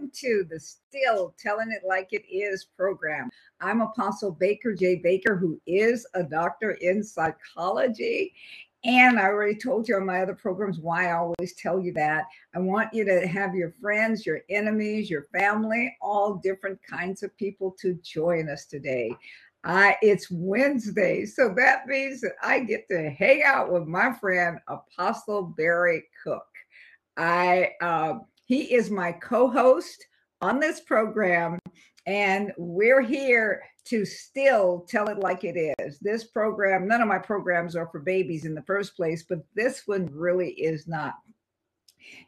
welcome to the Still Telling It Like It Is program. I'm Apostle Baker J. Baker, who is a doctor in psychology. And I already told you on my other programs why I always tell you that. I want you to have your friends, your enemies, your family, all different kinds of people to join us today. Uh, it's Wednesday, so that means that I get to hang out with my friend Apostle Barry Cook. I uh, he is my co-host on this program, and we're here to still tell it like it is. This program, none of my programs are for babies in the first place, but this one really is not.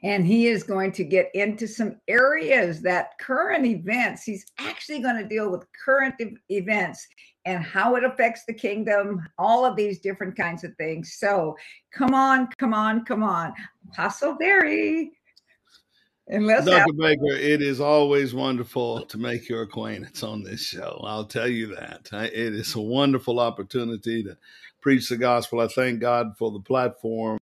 And he is going to get into some areas that current events, he's actually going to deal with current events and how it affects the kingdom, all of these different kinds of things. So come on, come on, come on. Apostle Barry. Dr. Baker, it is always wonderful to make your acquaintance on this show. I'll tell you that. It is a wonderful opportunity to preach the gospel. I thank God for the platform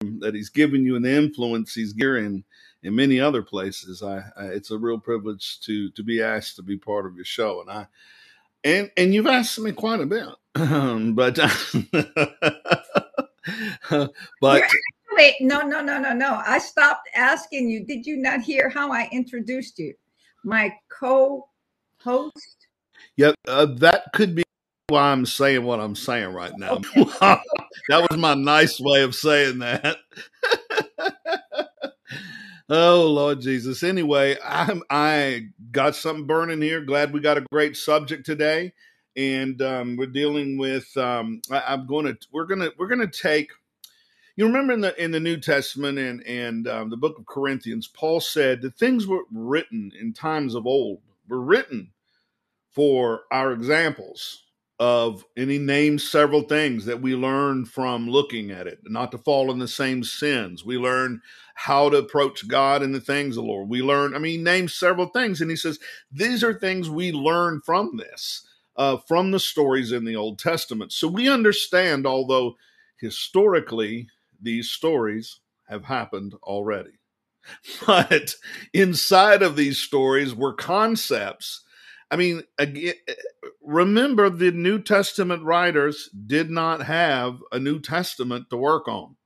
that He's given you and the influence He's given in many other places. I, I, it's a real privilege to to be asked to be part of your show, and I and and you've asked me quite a bit, but but wait, no, no, no, no, no. I stopped asking you. Did you not hear how I introduced you? My co-host. Yeah, uh, that could be why I'm saying what I'm saying right now. Okay. that was my nice way of saying that. oh Lord Jesus. Anyway, I'm I got something burning here. Glad we got a great subject today, and um, we're dealing with. Um, I, am going to. We're gonna. We're gonna take you remember in the in the New Testament and and um, the book of Corinthians, Paul said the things were written in times of old were written for our examples of, and he names several things that we learn from looking at it, not to fall in the same sins. We learn how to approach God and the things of the Lord. We learn, I mean, he names several things, and he says these are things we learn from this, uh, from the stories in the Old Testament. So we understand, although historically these stories have happened already. But inside of these stories were concepts. I mean, again, remember the New Testament writers did not have a New Testament to work on.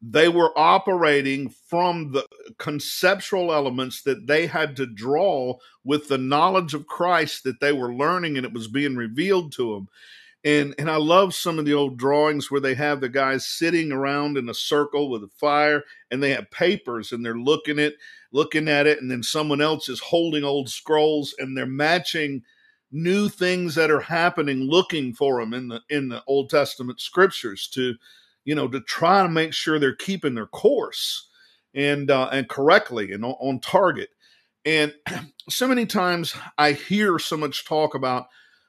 They were operating from the conceptual elements that they had to draw with the knowledge of Christ that they were learning and it was being revealed to them and and I love some of the old drawings where they have the guys sitting around in a circle with a fire and they have papers and they're looking at looking at it and then someone else is holding old scrolls and they're matching new things that are happening looking for them in the in the Old Testament scriptures to you know to try to make sure they're keeping their course and uh, and correctly and on, on target. And so many times I hear so much talk about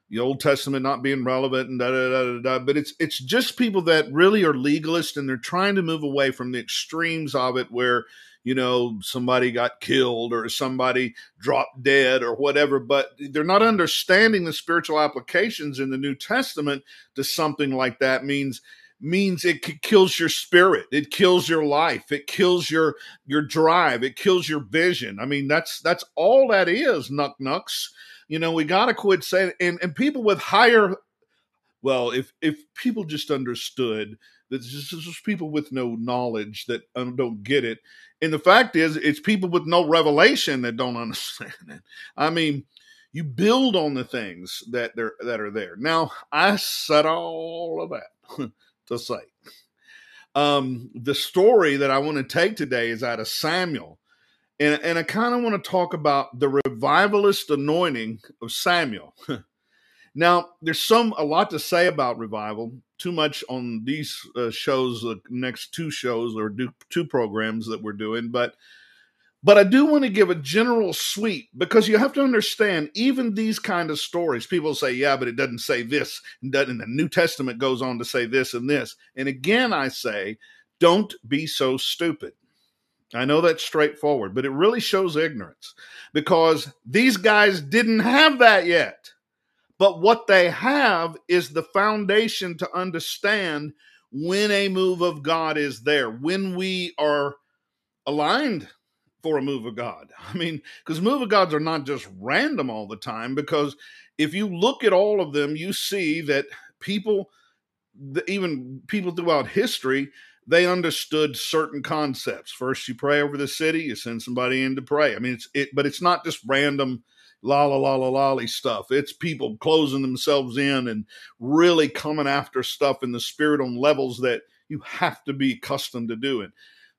the Old Testament not being relevant and da da da da da. But it's it's just people that really are legalist and they're trying to move away from the extremes of it, where you know somebody got killed or somebody dropped dead or whatever. But they're not understanding the spiritual applications in the New Testament to something like that means means it kills your spirit it kills your life it kills your your drive it kills your vision i mean that's that's all that is nuck nucks you know, we got to quit saying, and, and people with higher, well, if, if people just understood that this is people with no knowledge that um, don't get it. And the fact is, it's people with no revelation that don't understand it. I mean, you build on the things that they that are there. Now, I said all of that to say, um, the story that I want to take today is out of Samuel, and, and I kind of want to talk about the revivalist anointing of Samuel. now, there's some a lot to say about revival. Too much on these uh, shows, the next two shows or do, two programs that we're doing, but but I do want to give a general sweep because you have to understand even these kind of stories. People say, "Yeah, but it doesn't say this," and the New Testament goes on to say this and this. And again, I say, don't be so stupid. I know that's straightforward, but it really shows ignorance because these guys didn't have that yet. But what they have is the foundation to understand when a move of God is there, when we are aligned for a move of God. I mean, because move of gods are not just random all the time. Because if you look at all of them, you see that people, even people throughout history, they understood certain concepts. First, you pray over the city, you send somebody in to pray. I mean, it's it, but it's not just random la la la la lolly stuff. It's people closing themselves in and really coming after stuff in the spirit on levels that you have to be accustomed to doing.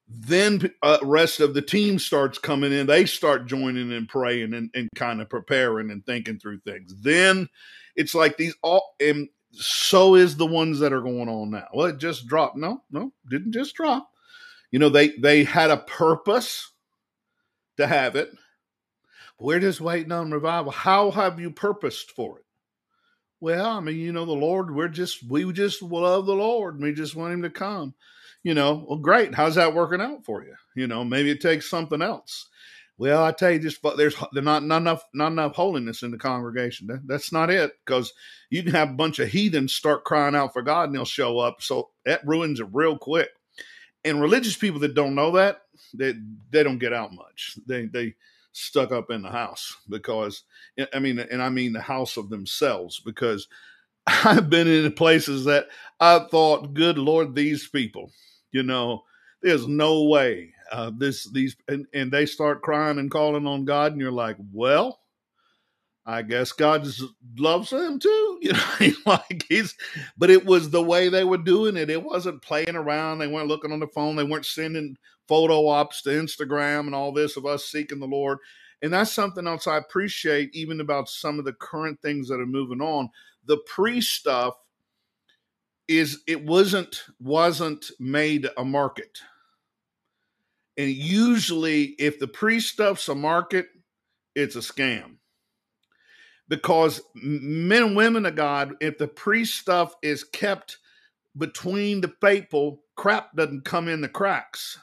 Then uh, rest of the team starts coming in. They start joining and praying and, and kind of preparing and thinking through things. Then it's like these all and so is the ones that are going on now. Well, it just dropped. No, no, didn't just drop. You know, they they had a purpose to have it we're just waiting on revival. How have you purposed for it? Well, I mean, you know, the Lord, we're just, we just love the Lord. We just want him to come. You know, well, great. How's that working out for you? You know, maybe it takes something else. Well, I tell you, just there's there's not, not enough not enough holiness in the congregation. That, that's not it, because you can have a bunch of heathens start crying out for God, and they'll show up. So that ruins it real quick. And religious people that don't know that, they they don't get out much. They they stuck up in the house because I mean, and I mean the house of themselves because I've been in places that I thought, good Lord, these people, you know, there's no way uh, this, these, and, and they start crying and calling on God, and you're like, well, I guess God just loves them too, you know. like he's, but it was the way they were doing it. It wasn't playing around. They weren't looking on the phone. They weren't sending photo ops to Instagram and all this of us seeking the Lord. And that's something else I appreciate, even about some of the current things that are moving on. The pre stuff is it wasn't wasn't made a market. And usually, if the pre stuff's a market, it's a scam because men and women of God, if the pre stuff is kept between the faithful, crap doesn't come in the cracks.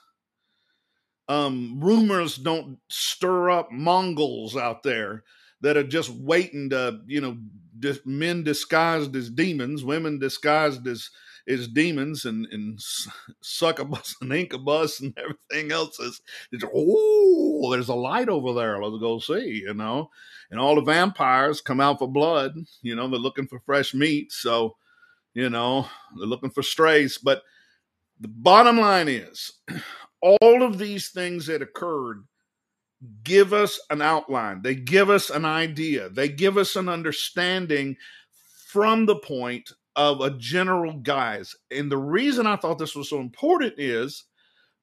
Um, rumors don't stir up Mongols out there that are just waiting to, you know, dis- men disguised as demons, women disguised as is demons and and succubus and incubus and everything else is it's oh there's a light over there. Let's go see you know? And all the vampires come out for blood you know? They're looking for fresh meat so you know they're looking for strays. But the bottom line is all of these things that occurred give us an outline they give us an idea they give us an understanding from the point of a general guise. And the reason I thought this was so important is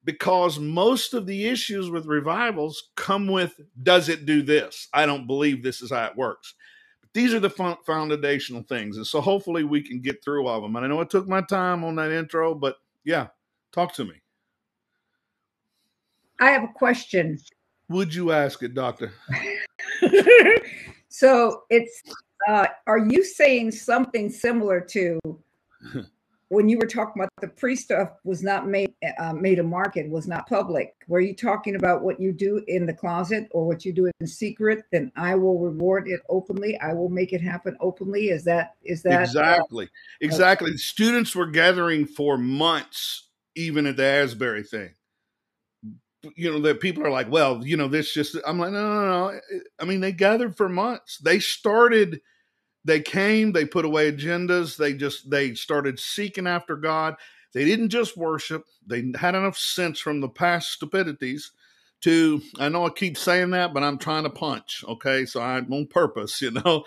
because most of the issues with revivals come with does it do this? I don't believe this is how it works. But these are the foundational things. And so hopefully we can get through all of them. And I know I took my time on that intro, but yeah, talk to me. I have a question. Would you ask it, Doctor? so it's uh, are you saying something similar to when you were talking about the pre stuff was not made uh, made a market was not public? Were you talking about what you do in the closet or what you do in secret? Then I will reward it openly. I will make it happen openly. Is that is that exactly uh, exactly? Okay. Students were gathering for months, even at the Asbury thing you know that people are like well you know this just i'm like no no no i mean they gathered for months they started they came, they put away agendas, they just they started seeking after God. They didn't just worship, they had enough sense from the past stupidities to I know I keep saying that, but I'm trying to punch, okay? So I'm on purpose, you know.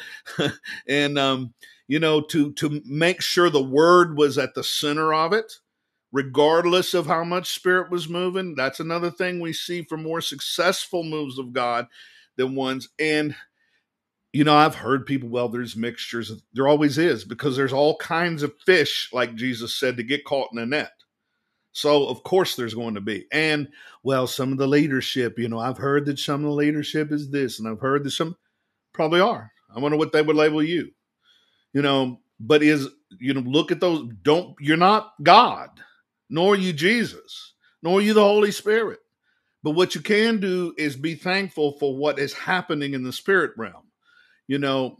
and um, you know, to to make sure the word was at the center of it, regardless of how much spirit was moving. That's another thing we see for more successful moves of God than ones and you know, I've heard people, well, there's mixtures. There always is because there's all kinds of fish, like Jesus said, to get caught in a net. So, of course, there's going to be. And, well, some of the leadership, you know, I've heard that some of the leadership is this, and I've heard that some probably are. I wonder what they would label you, you know, but is, you know, look at those. Don't, you're not God, nor you Jesus, nor you the Holy Spirit. But what you can do is be thankful for what is happening in the spirit realm you know,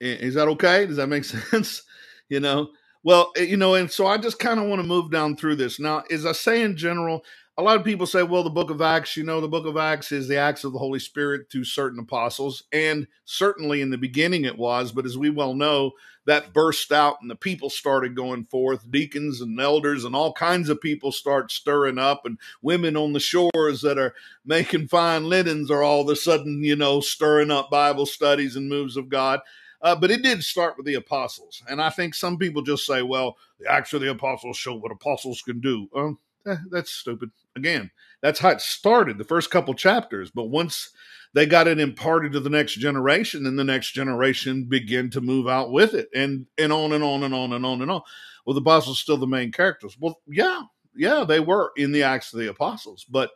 is that okay? Does that make sense? you know, Well, eh, you know, and so I just kind of want to move down through this. Now, as I say in general, a lot of people say, well, the book of Acts, you know, the book of Acts is the acts of the Holy Spirit to certain apostles. And certainly in the beginning it was, but as we well know, that burst out and the people started going forth. Deacons and elders and all kinds of people start stirring up, and women on the shores that are making fine linens are all of a sudden, you know, stirring up Bible studies and moves of God. Uh, but it did start with the apostles. And I think some people just say, well, the Acts of the Apostles show what apostles can do. Um, eh, that's stupid. Again, that's how it started, the first couple chapters. But once they got it imparted to the next generation, and the next generation began to move out with it, and and on and on and on and on and on. Well, the apostles still the main characters. Well, yeah, yeah, they were in the Acts of the Apostles, but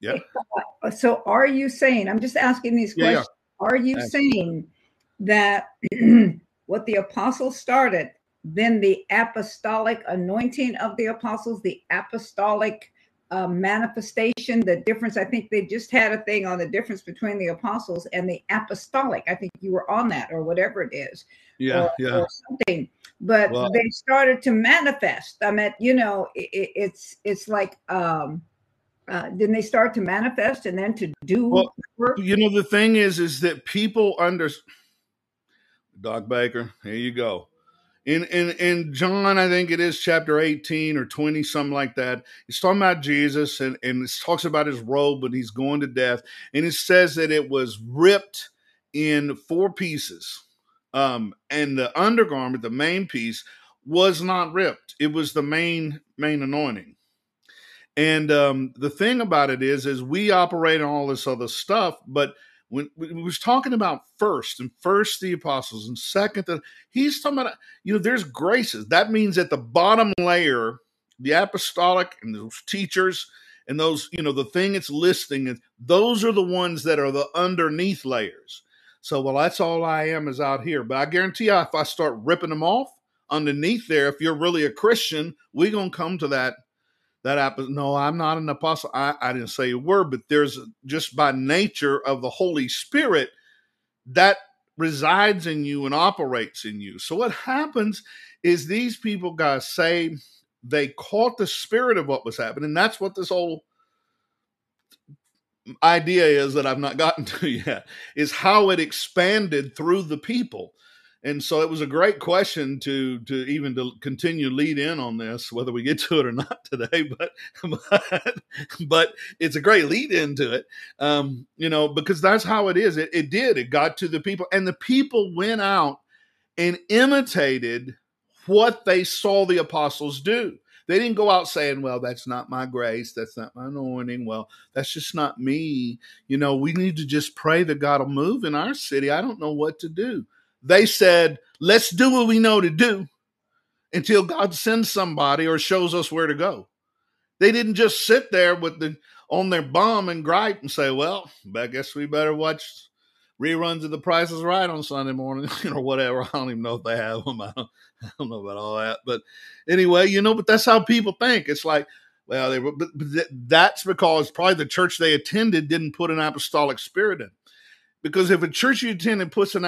yeah. Uh, so, are you saying? I'm just asking these questions. Yeah, yeah. Are you saying that what the apostles started, then the apostolic anointing of the apostles, the apostolic uh, manifestation, the difference? I think they just had a thing on the difference between the apostles and the apostolic. I think you were on that or whatever it is. Yeah, or, yeah. Or something. But well, they started to manifest. I mean, you know, it, it's it's like um uh, then they start to manifest and then to do well, work? You know, the thing is, is that people under Doc Baker. Here you go. In in in John, I think it is chapter eighteen or twenty, something like that. He's talking about Jesus and and it talks about his robe when he's going to death, and it says that it was ripped in four pieces, um, and the undergarment, the main piece, was not ripped. It was the main main anointing. And um, the thing about it is, is we operate on all this other stuff, but when, we was talking about first and first the apostles and second, the, he's talking about you know there's graces. That means at the bottom layer, the apostolic and those teachers and those you know the thing it's listing, those are the ones that are the underneath layers. So well, that's all I am is out here. But I guarantee you, if I start ripping them off underneath there, if you're really a Christian, we're gonna come to that that happens. No, I'm not an apostle. I, I didn't say a word, but there's just by nature of the Holy Spirit that resides in you and operates in you. So what happens is these people got saved. They caught the spirit of what was happening. That's what this whole idea is that I've not gotten to yet, is how it expanded through the people and so it was a great question to to even to continue lead in on this whether we get to it or not today but but, but it's a great lead into it um, you know because that's how it is it, it did it got to the people and the people went out and imitated what they saw the apostles do they didn't go out saying, well, that's not my grace. That's not my anointing. Well, that's just not me. You know, we need to just pray that God will move in our city. I don't know what to do. They said, let's do what we know to do until God sends somebody or shows us where to go. They didn't just sit there with the on their bum and gripe and say, well, I guess we better watch reruns of The Price is Right on Sunday morning or whatever. I don't even know if they have them. I don't, I don't know about all that. But anyway, you know, but that's how people think. It's like, well, they were, but, but that's because probably the church they attended didn't put an apostolic spirit in. Because if a church you attend and puts an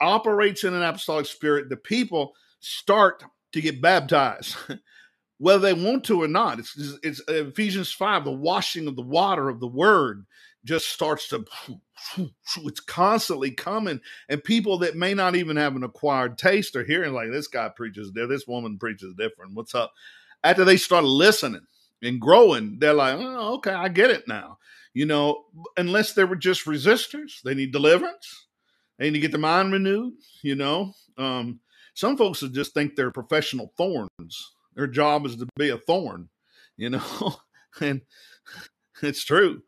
operates in an apostolic spirit, the people start to get baptized, whether they want to or not. It's, it's Ephesians five, the washing of the water of the word just starts to it's constantly coming. And people that may not even have an acquired taste are hearing like this guy preaches there this woman preaches different. What's up? After they start listening and growing they're like oh, okay i get it now you know, unless they were just resistors, they need deliverance. They need to get their mind renewed. You know, um, some folks just think they're professional thorns. Their job is to be a thorn. You know, and it's true.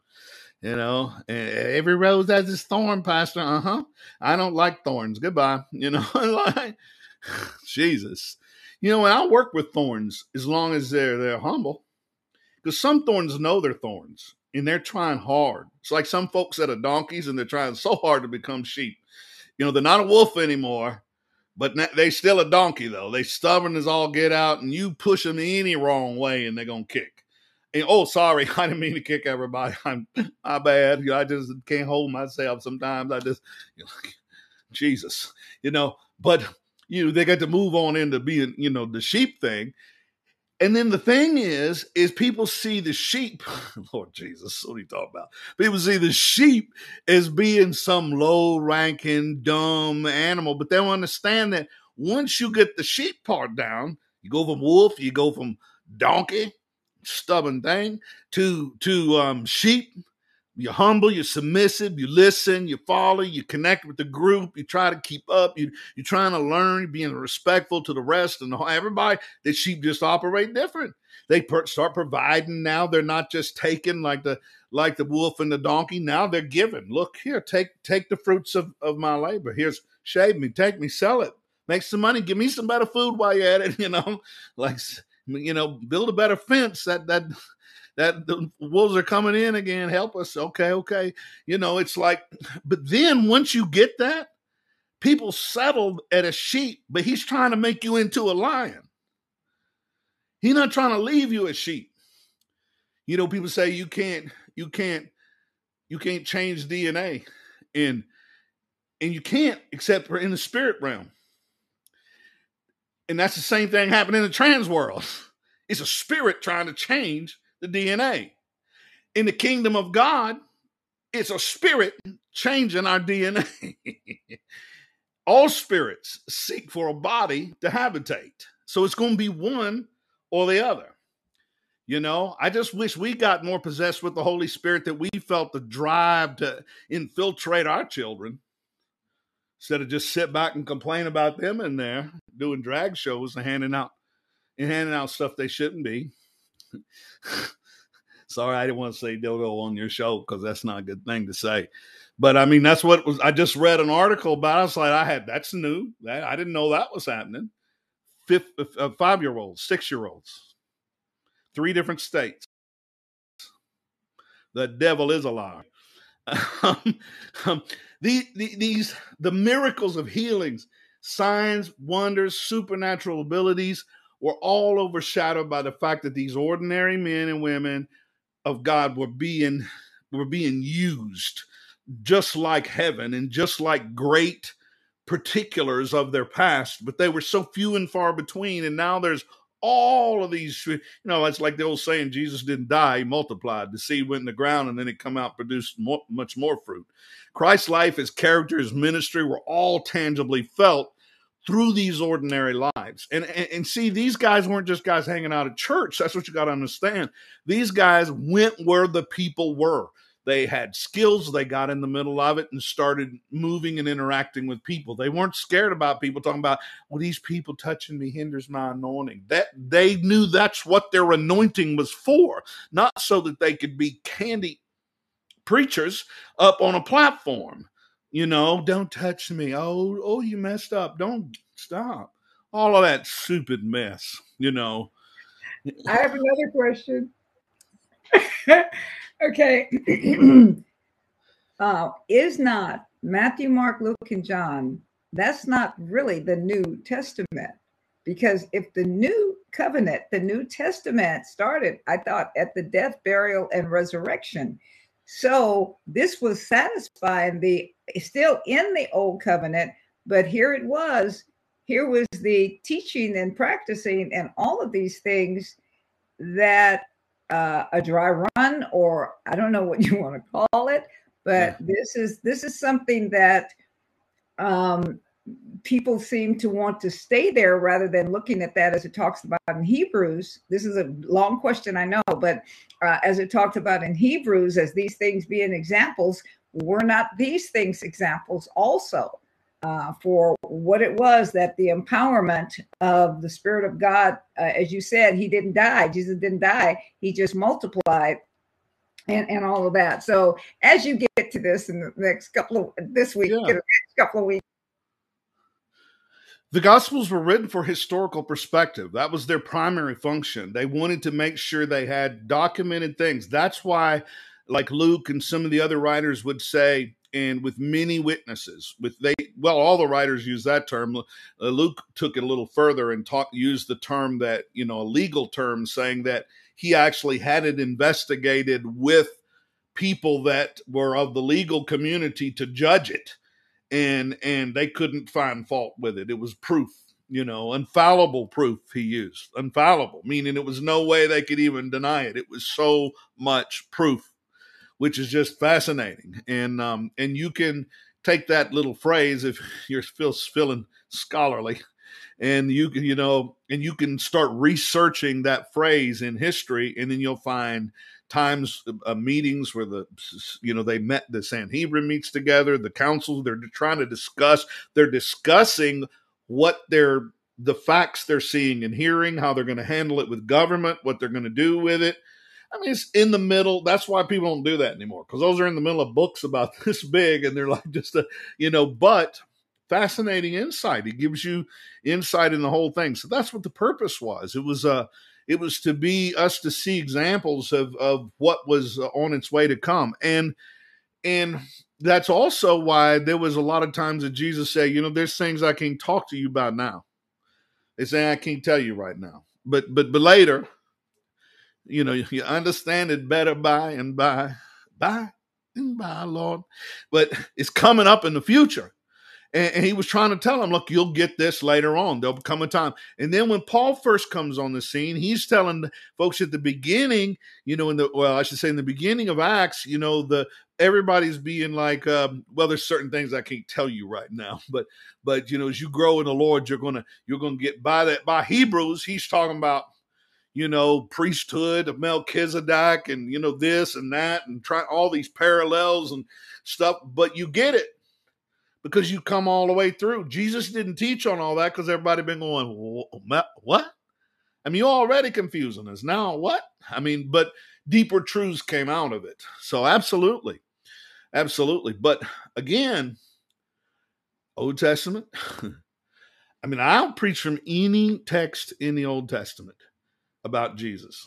You know, every rose has its thorn, Pastor. Uh huh. I don't like thorns. Goodbye. You know, Jesus. You know, I'll work with thorns as long as they're they're humble, because some thorns know they're thorns and they're trying hard. It's like some folks that are donkeys and they're trying so hard to become sheep. You know, they're not a wolf anymore, but they still a donkey though. They stubborn as all get out, and you push them any wrong way, and they're gonna kick. And oh, sorry, I didn't mean to kick everybody. I'm my bad. You know, I just can't hold myself sometimes. I just, you know, Jesus, you know. But you know, they got to move on into being, you know, the sheep thing. And then the thing is, is people see the sheep, Lord Jesus, what are you talking about? People see the sheep as being some low ranking, dumb animal, but they don't understand that once you get the sheep part down, you go from wolf, you go from donkey, stubborn thing, to to um, sheep, you're humble, you're submissive, you listen, you follow, you connect with the group, you try to keep up, you, you're trying to learn, being respectful to the rest and the, everybody. The sheep just operate different. They per, start providing now. They're not just taking like the like the wolf and the donkey. Now they're giving. Look here, take take the fruits of, of my labor. Here's shave me, take me, sell it, make some money, give me some better food while you're at it. You know, like you know, build a better fence. That that that the wolves are coming in again. Help us. Okay, okay. You know, it's like, but then once you get that, people settled at a sheep, but he's trying to make you into a lion. He's not trying to leave you a sheep. You know, people say you can't, you can't, you can't change DNA, and and you can't except for in the spirit realm. And that's the same thing happening in the trans world. It's a spirit trying to change the DNA. In the kingdom of God, it's a spirit changing our DNA. All spirits seek for a body to habitate. So it's going to be one or the other. You know, I just wish we got more possessed with the Holy Spirit that we felt the drive to infiltrate our children instead of just sit back and complain about them in there doing drag shows and handing out and handing out stuff they shouldn't be. Sorry, I didn't want to say dildo on your show because that's not a good thing to say. But I mean, that's what was. I just read an article about. It. I was like, I had that's new. That, I didn't know that was happening. Fifth, uh, five year olds, six year olds, three different states. The devil is a liar. um, the, the, these the miracles of healings, signs, wonders, supernatural abilities were all overshadowed by the fact that these ordinary men and women of God were being were being used just like heaven and just like great particulars of their past, but they were so few and far between. And now there's all of these, you know, it's like the old saying, Jesus didn't die, he multiplied. The seed went in the ground and then it come out, produced more, much more fruit. Christ's life, his character, his ministry were all tangibly felt through these ordinary lives. And, and, and see, these guys weren't just guys hanging out at church. That's what you got to understand. These guys went where the people were. They had skills. They got in the middle of it and started moving and interacting with people. They weren't scared about people talking about, well, these people touching me hinders my anointing. That they knew that's what their anointing was for, not so that they could be candy preachers up on a platform. You know, don't touch me. Oh, oh, you messed up. Don't stop. All of that stupid mess, you know. I have another question. okay. uh, is not Matthew, Mark, Luke, and John, that's not really the New Testament. Because if the new covenant, the New Testament started, I thought, at the death, burial, and resurrection. So this was satisfying the still in the old covenant, but here it was. Here was the teaching and practicing and all of these things that uh, a dry run, or I don't know what you want to call it, but yeah. this is this is something that um, people seem to want to stay there rather than looking at that as it talks about in Hebrews. This is a long question, I know, but uh, as it talked about in Hebrews, as these things being examples, were not these things examples also uh, for what it was that the empowerment of the Spirit of God, uh, as you said, He didn't die. Jesus didn't die. He just multiplied and, and all of that. So as you get to this in the next couple of this week, yeah. next couple of weeks, the Gospels were written for historical perspective. That was their primary function. They wanted to make sure they had documented things. That's why, like Luke and some of the other writers would say, and with many witnesses, with they well, all the writers use that term. Uh, Luke took it a little further and talked used the term that you know a legal term, saying that he actually had it investigated with people that were of the legal community to judge it and and they couldn't find fault with it. It was proof, you know, infallible proof he used. Infallible, meaning it was no way they could even deny it. It was so much proof, which is just fascinating. And um and you can take that little phrase if you're still feeling scholarly and you can you know and you can start researching that phrase in history and then you'll find times uh, meetings where the you know they met the sanhedrin meets together the council they're trying to discuss they're discussing what they're the facts they're seeing and hearing how they're going to handle it with government what they're going to do with it i mean it's in the middle that's why people don't do that anymore because those are in the middle of books about this big and they're like just a you know but fascinating insight. It gives you insight in the whole thing. So that's what the purpose was. It was uh it was to be us to see examples of of what was uh, on its way to come. And and that's also why there was a lot of times that Jesus said, you know, there's things I can't talk to you about now. It's saying I can't tell you right now. But but but later, you know, you understand it better by and by, by and by, Lord. But it's coming up in the future. And, and, he was trying to tell him, look, you'll get this later on. There'll come a time. And then when Paul first comes on the scene, he's telling folks at the beginning, you know, in the well, I should say in the beginning of Acts, you know, the everybody's being like, um, well, there's certain things I can't tell you right now, but but you know, as you grow in the Lord, you're gonna you're gonna get by that. By Hebrews, he's talking about you know, priesthood of Melchizedek and, you know, this and that and try all these parallels and stuff, but you get it because you come all the way through. Jesus didn't teach on all that because everybody been going, what? I mean, you're already confusing us. Now what? I mean, but deeper truths came out of it. So absolutely. Absolutely. But again, Old Testament. I mean, I'll preach from any text in the Old Testament about Jesus.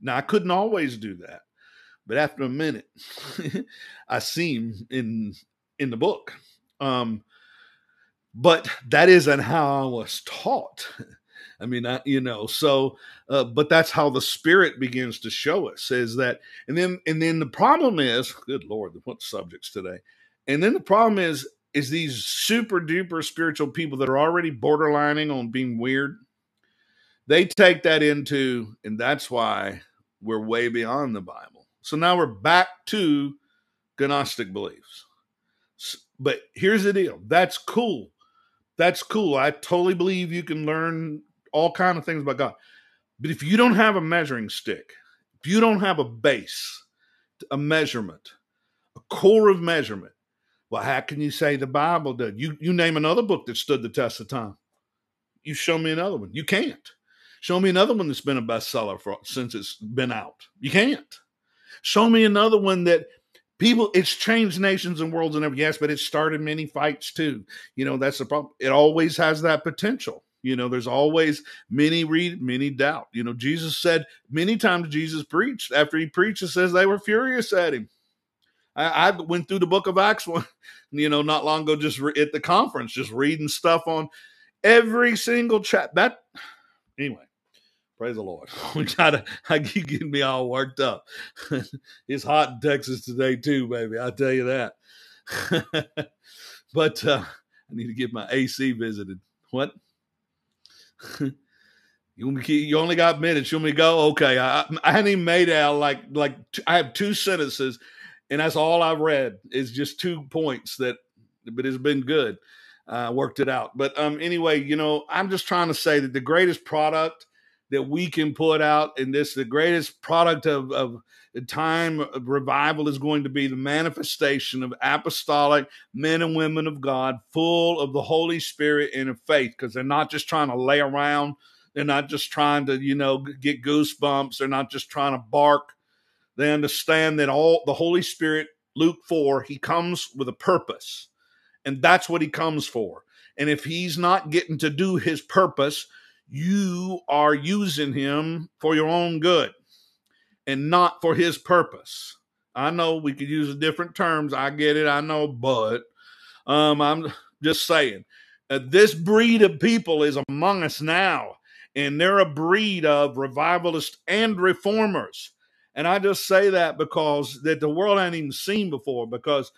Now, I couldn't always do that, but after a minute, I see him in in the book. Um, but that isn't how I was taught. I mean, I, you know, so, uh, but that's how the Spirit begins to show us is that, and then, and then the problem is, good Lord, what subjects today? And then the problem is, is these super duper spiritual people that are already borderlining on being weird. They take that into, and that's why we're way beyond the Bible. So now we're back to Gnostic beliefs. But here's the deal. That's cool. That's cool. I totally believe you can learn all kind of things about God. But if you don't have a measuring stick, if you don't have a base, a measurement, a core of measurement, well, how can you say the Bible did? You you name another book that stood the test of time. You show me another one. You can't. Show me another one that's been a bestseller for since it's been out. You can't. Show me another one that people it's changed nations and worlds and everything yes but it started many fights too. You know that's the problem. It always has that potential. You know there's always many read many doubt. You know jesus said many times jesus preached after he preached it says they were furious at him. I, I went through the book of acts one you know not long ago just re- at the conference just reading stuff on every single chat that anyway Praise the Lord. We gotta I keep getting me all worked up. it's hot in Texas today too, baby. I'll tell you that. but uh, I need to get my AC visited. What? you you only got minutes. You want me to go? Okay. I I hadn't even made out like like I have two sentences, and that's all I've read is just two points that, but it's been good. I uh, worked it out. But um, anyway, you know, I'm just trying to say that the greatest product that we can put out and this the greatest product of, of time of revival is going to be the manifestation of apostolic men and women of god full of the holy spirit and of faith because they're not just trying to lay around. They're not just trying to you know get goosebumps. They're not just trying to bark. They understand that all the holy spirit luke 4 he comes with a purpose and that's what he comes for. And if he's not getting to do his purpose you are using him for your own good and not for his purpose. I know we could use different terms. I get it. I know, but um, I'm just saying uh, this breed of people is among us now, and they're a breed of revivalists and reformers. And I just say that because that the world hadn't even seen before. Because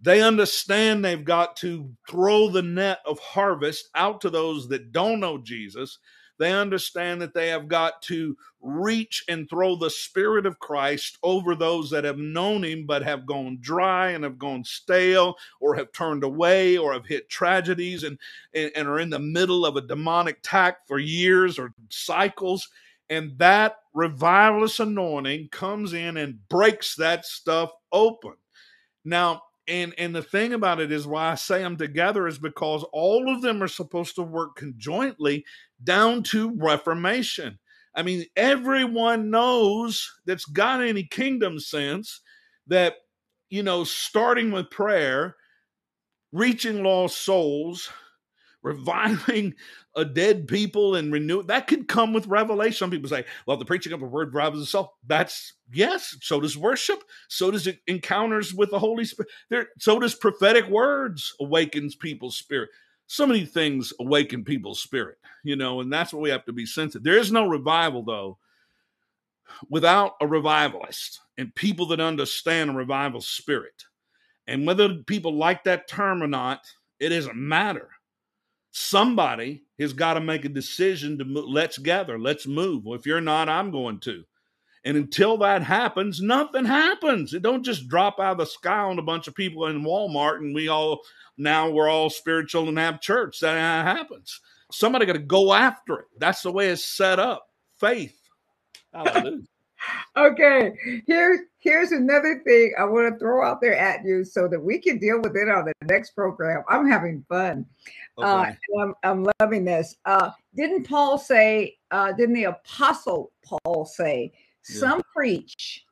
They understand they've got to throw the net of harvest out to those that don't know Jesus. They understand that they have got to reach and throw the Spirit of Christ over those that have known Him but have gone dry and have gone stale or have turned away or have hit tragedies and, and, and are in the middle of a demonic attack for years or cycles. And that revivalist anointing comes in and breaks that stuff open. Now, and and the thing about it is why I say them together is because all of them are supposed to work conjointly down to reformation. I mean, everyone knows that's got any kingdom sense that you know, starting with prayer, reaching lost souls, reviving a dead people and renew that could come with revelation. Some people say, well, the preaching of a word revives itself. That's yes. So does worship. So does encounters with the Holy Spirit. There, so does prophetic words awakens people's spirit. So many things awaken people's spirit, you know, and that's what we have to be sensitive. There is no revival though without a revivalist and people that understand a revival spirit. And whether people like that term or not, it doesn't matter somebody has got to make a decision to. Let's gather, let's move. Well, if you're not, I'm going to. And until that happens, nothing happens. It don't just drop out of the sky on a bunch of people in Walmart and we all now we're all spiritual and have church. That uh, happens. Somebody got to go after it. That's the way it's set up. Faith. Hallelujah. Okay, here's here's another thing I want to throw out there at you so that we can deal with it on the next program. I'm having fun. Okay. Uh, I'm, I'm, loving this. Uh, didn't Paul say, uh, didn't the apostle Paul say, yeah. some preach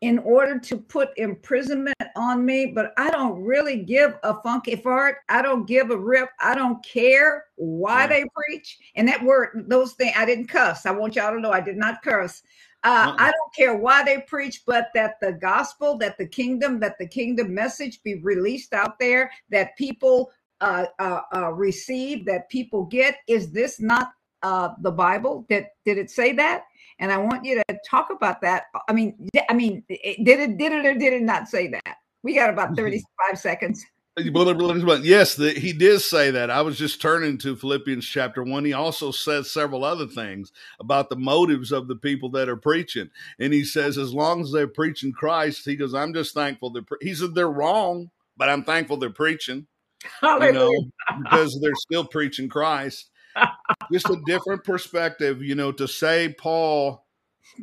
in order to put imprisonment on me, but I don't really give a funky fart. I don't give a rip. I don't care why yeah. they preach. And that word, those things, I didn't cuss. I want y'all to know I did not curse. Uh, uh-uh. I don't care why they preach, but that the gospel, that the kingdom, that the kingdom message be released out there, that people uh, uh, uh, receive, that people get. Is this not uh, the Bible? Did did it say that? And I want you to talk about that. I mean, I mean, did it did it or did it not say that? We got about thirty five seconds. Yes, the, he did say that. I was just turning to Philippians chapter one. He also says several other things about the motives of the people that are preaching. And he says, as long as they're preaching Christ, he goes, I'm just thankful. They're pre-. He said, they're wrong, but I'm thankful they're preaching. You know, because they're still preaching Christ. just a different perspective, you know, to say Paul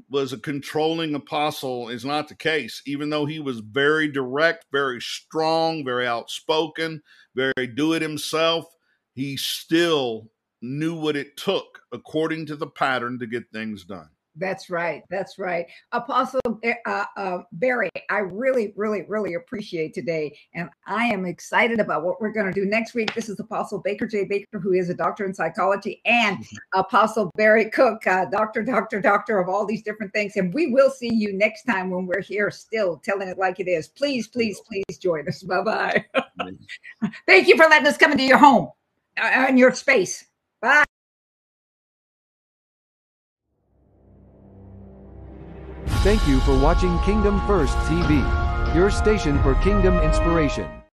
was a controlling apostle is not the case, even though he was very direct, very strong, very outspoken, very do it himself. He still knew what it took according to the pattern to get things done. That's right. That's right. Apostle eh, uh, uh, Barry, I really, really, really appreciate today. And I am excited about what we're going to do next week. This is Apostle Baker J. Baker, who is a doctor in psychology, and mm-hmm. Apostle Barry Cook, uh, doctor, doctor, doctor of all these different things. And we will see you next time when we're here still telling it like it is. Please, please, please join us. Bye bye. Thank you for letting us come into your home and uh, your space. Thank you for watching Kingdom First TV, your station for kingdom inspiration.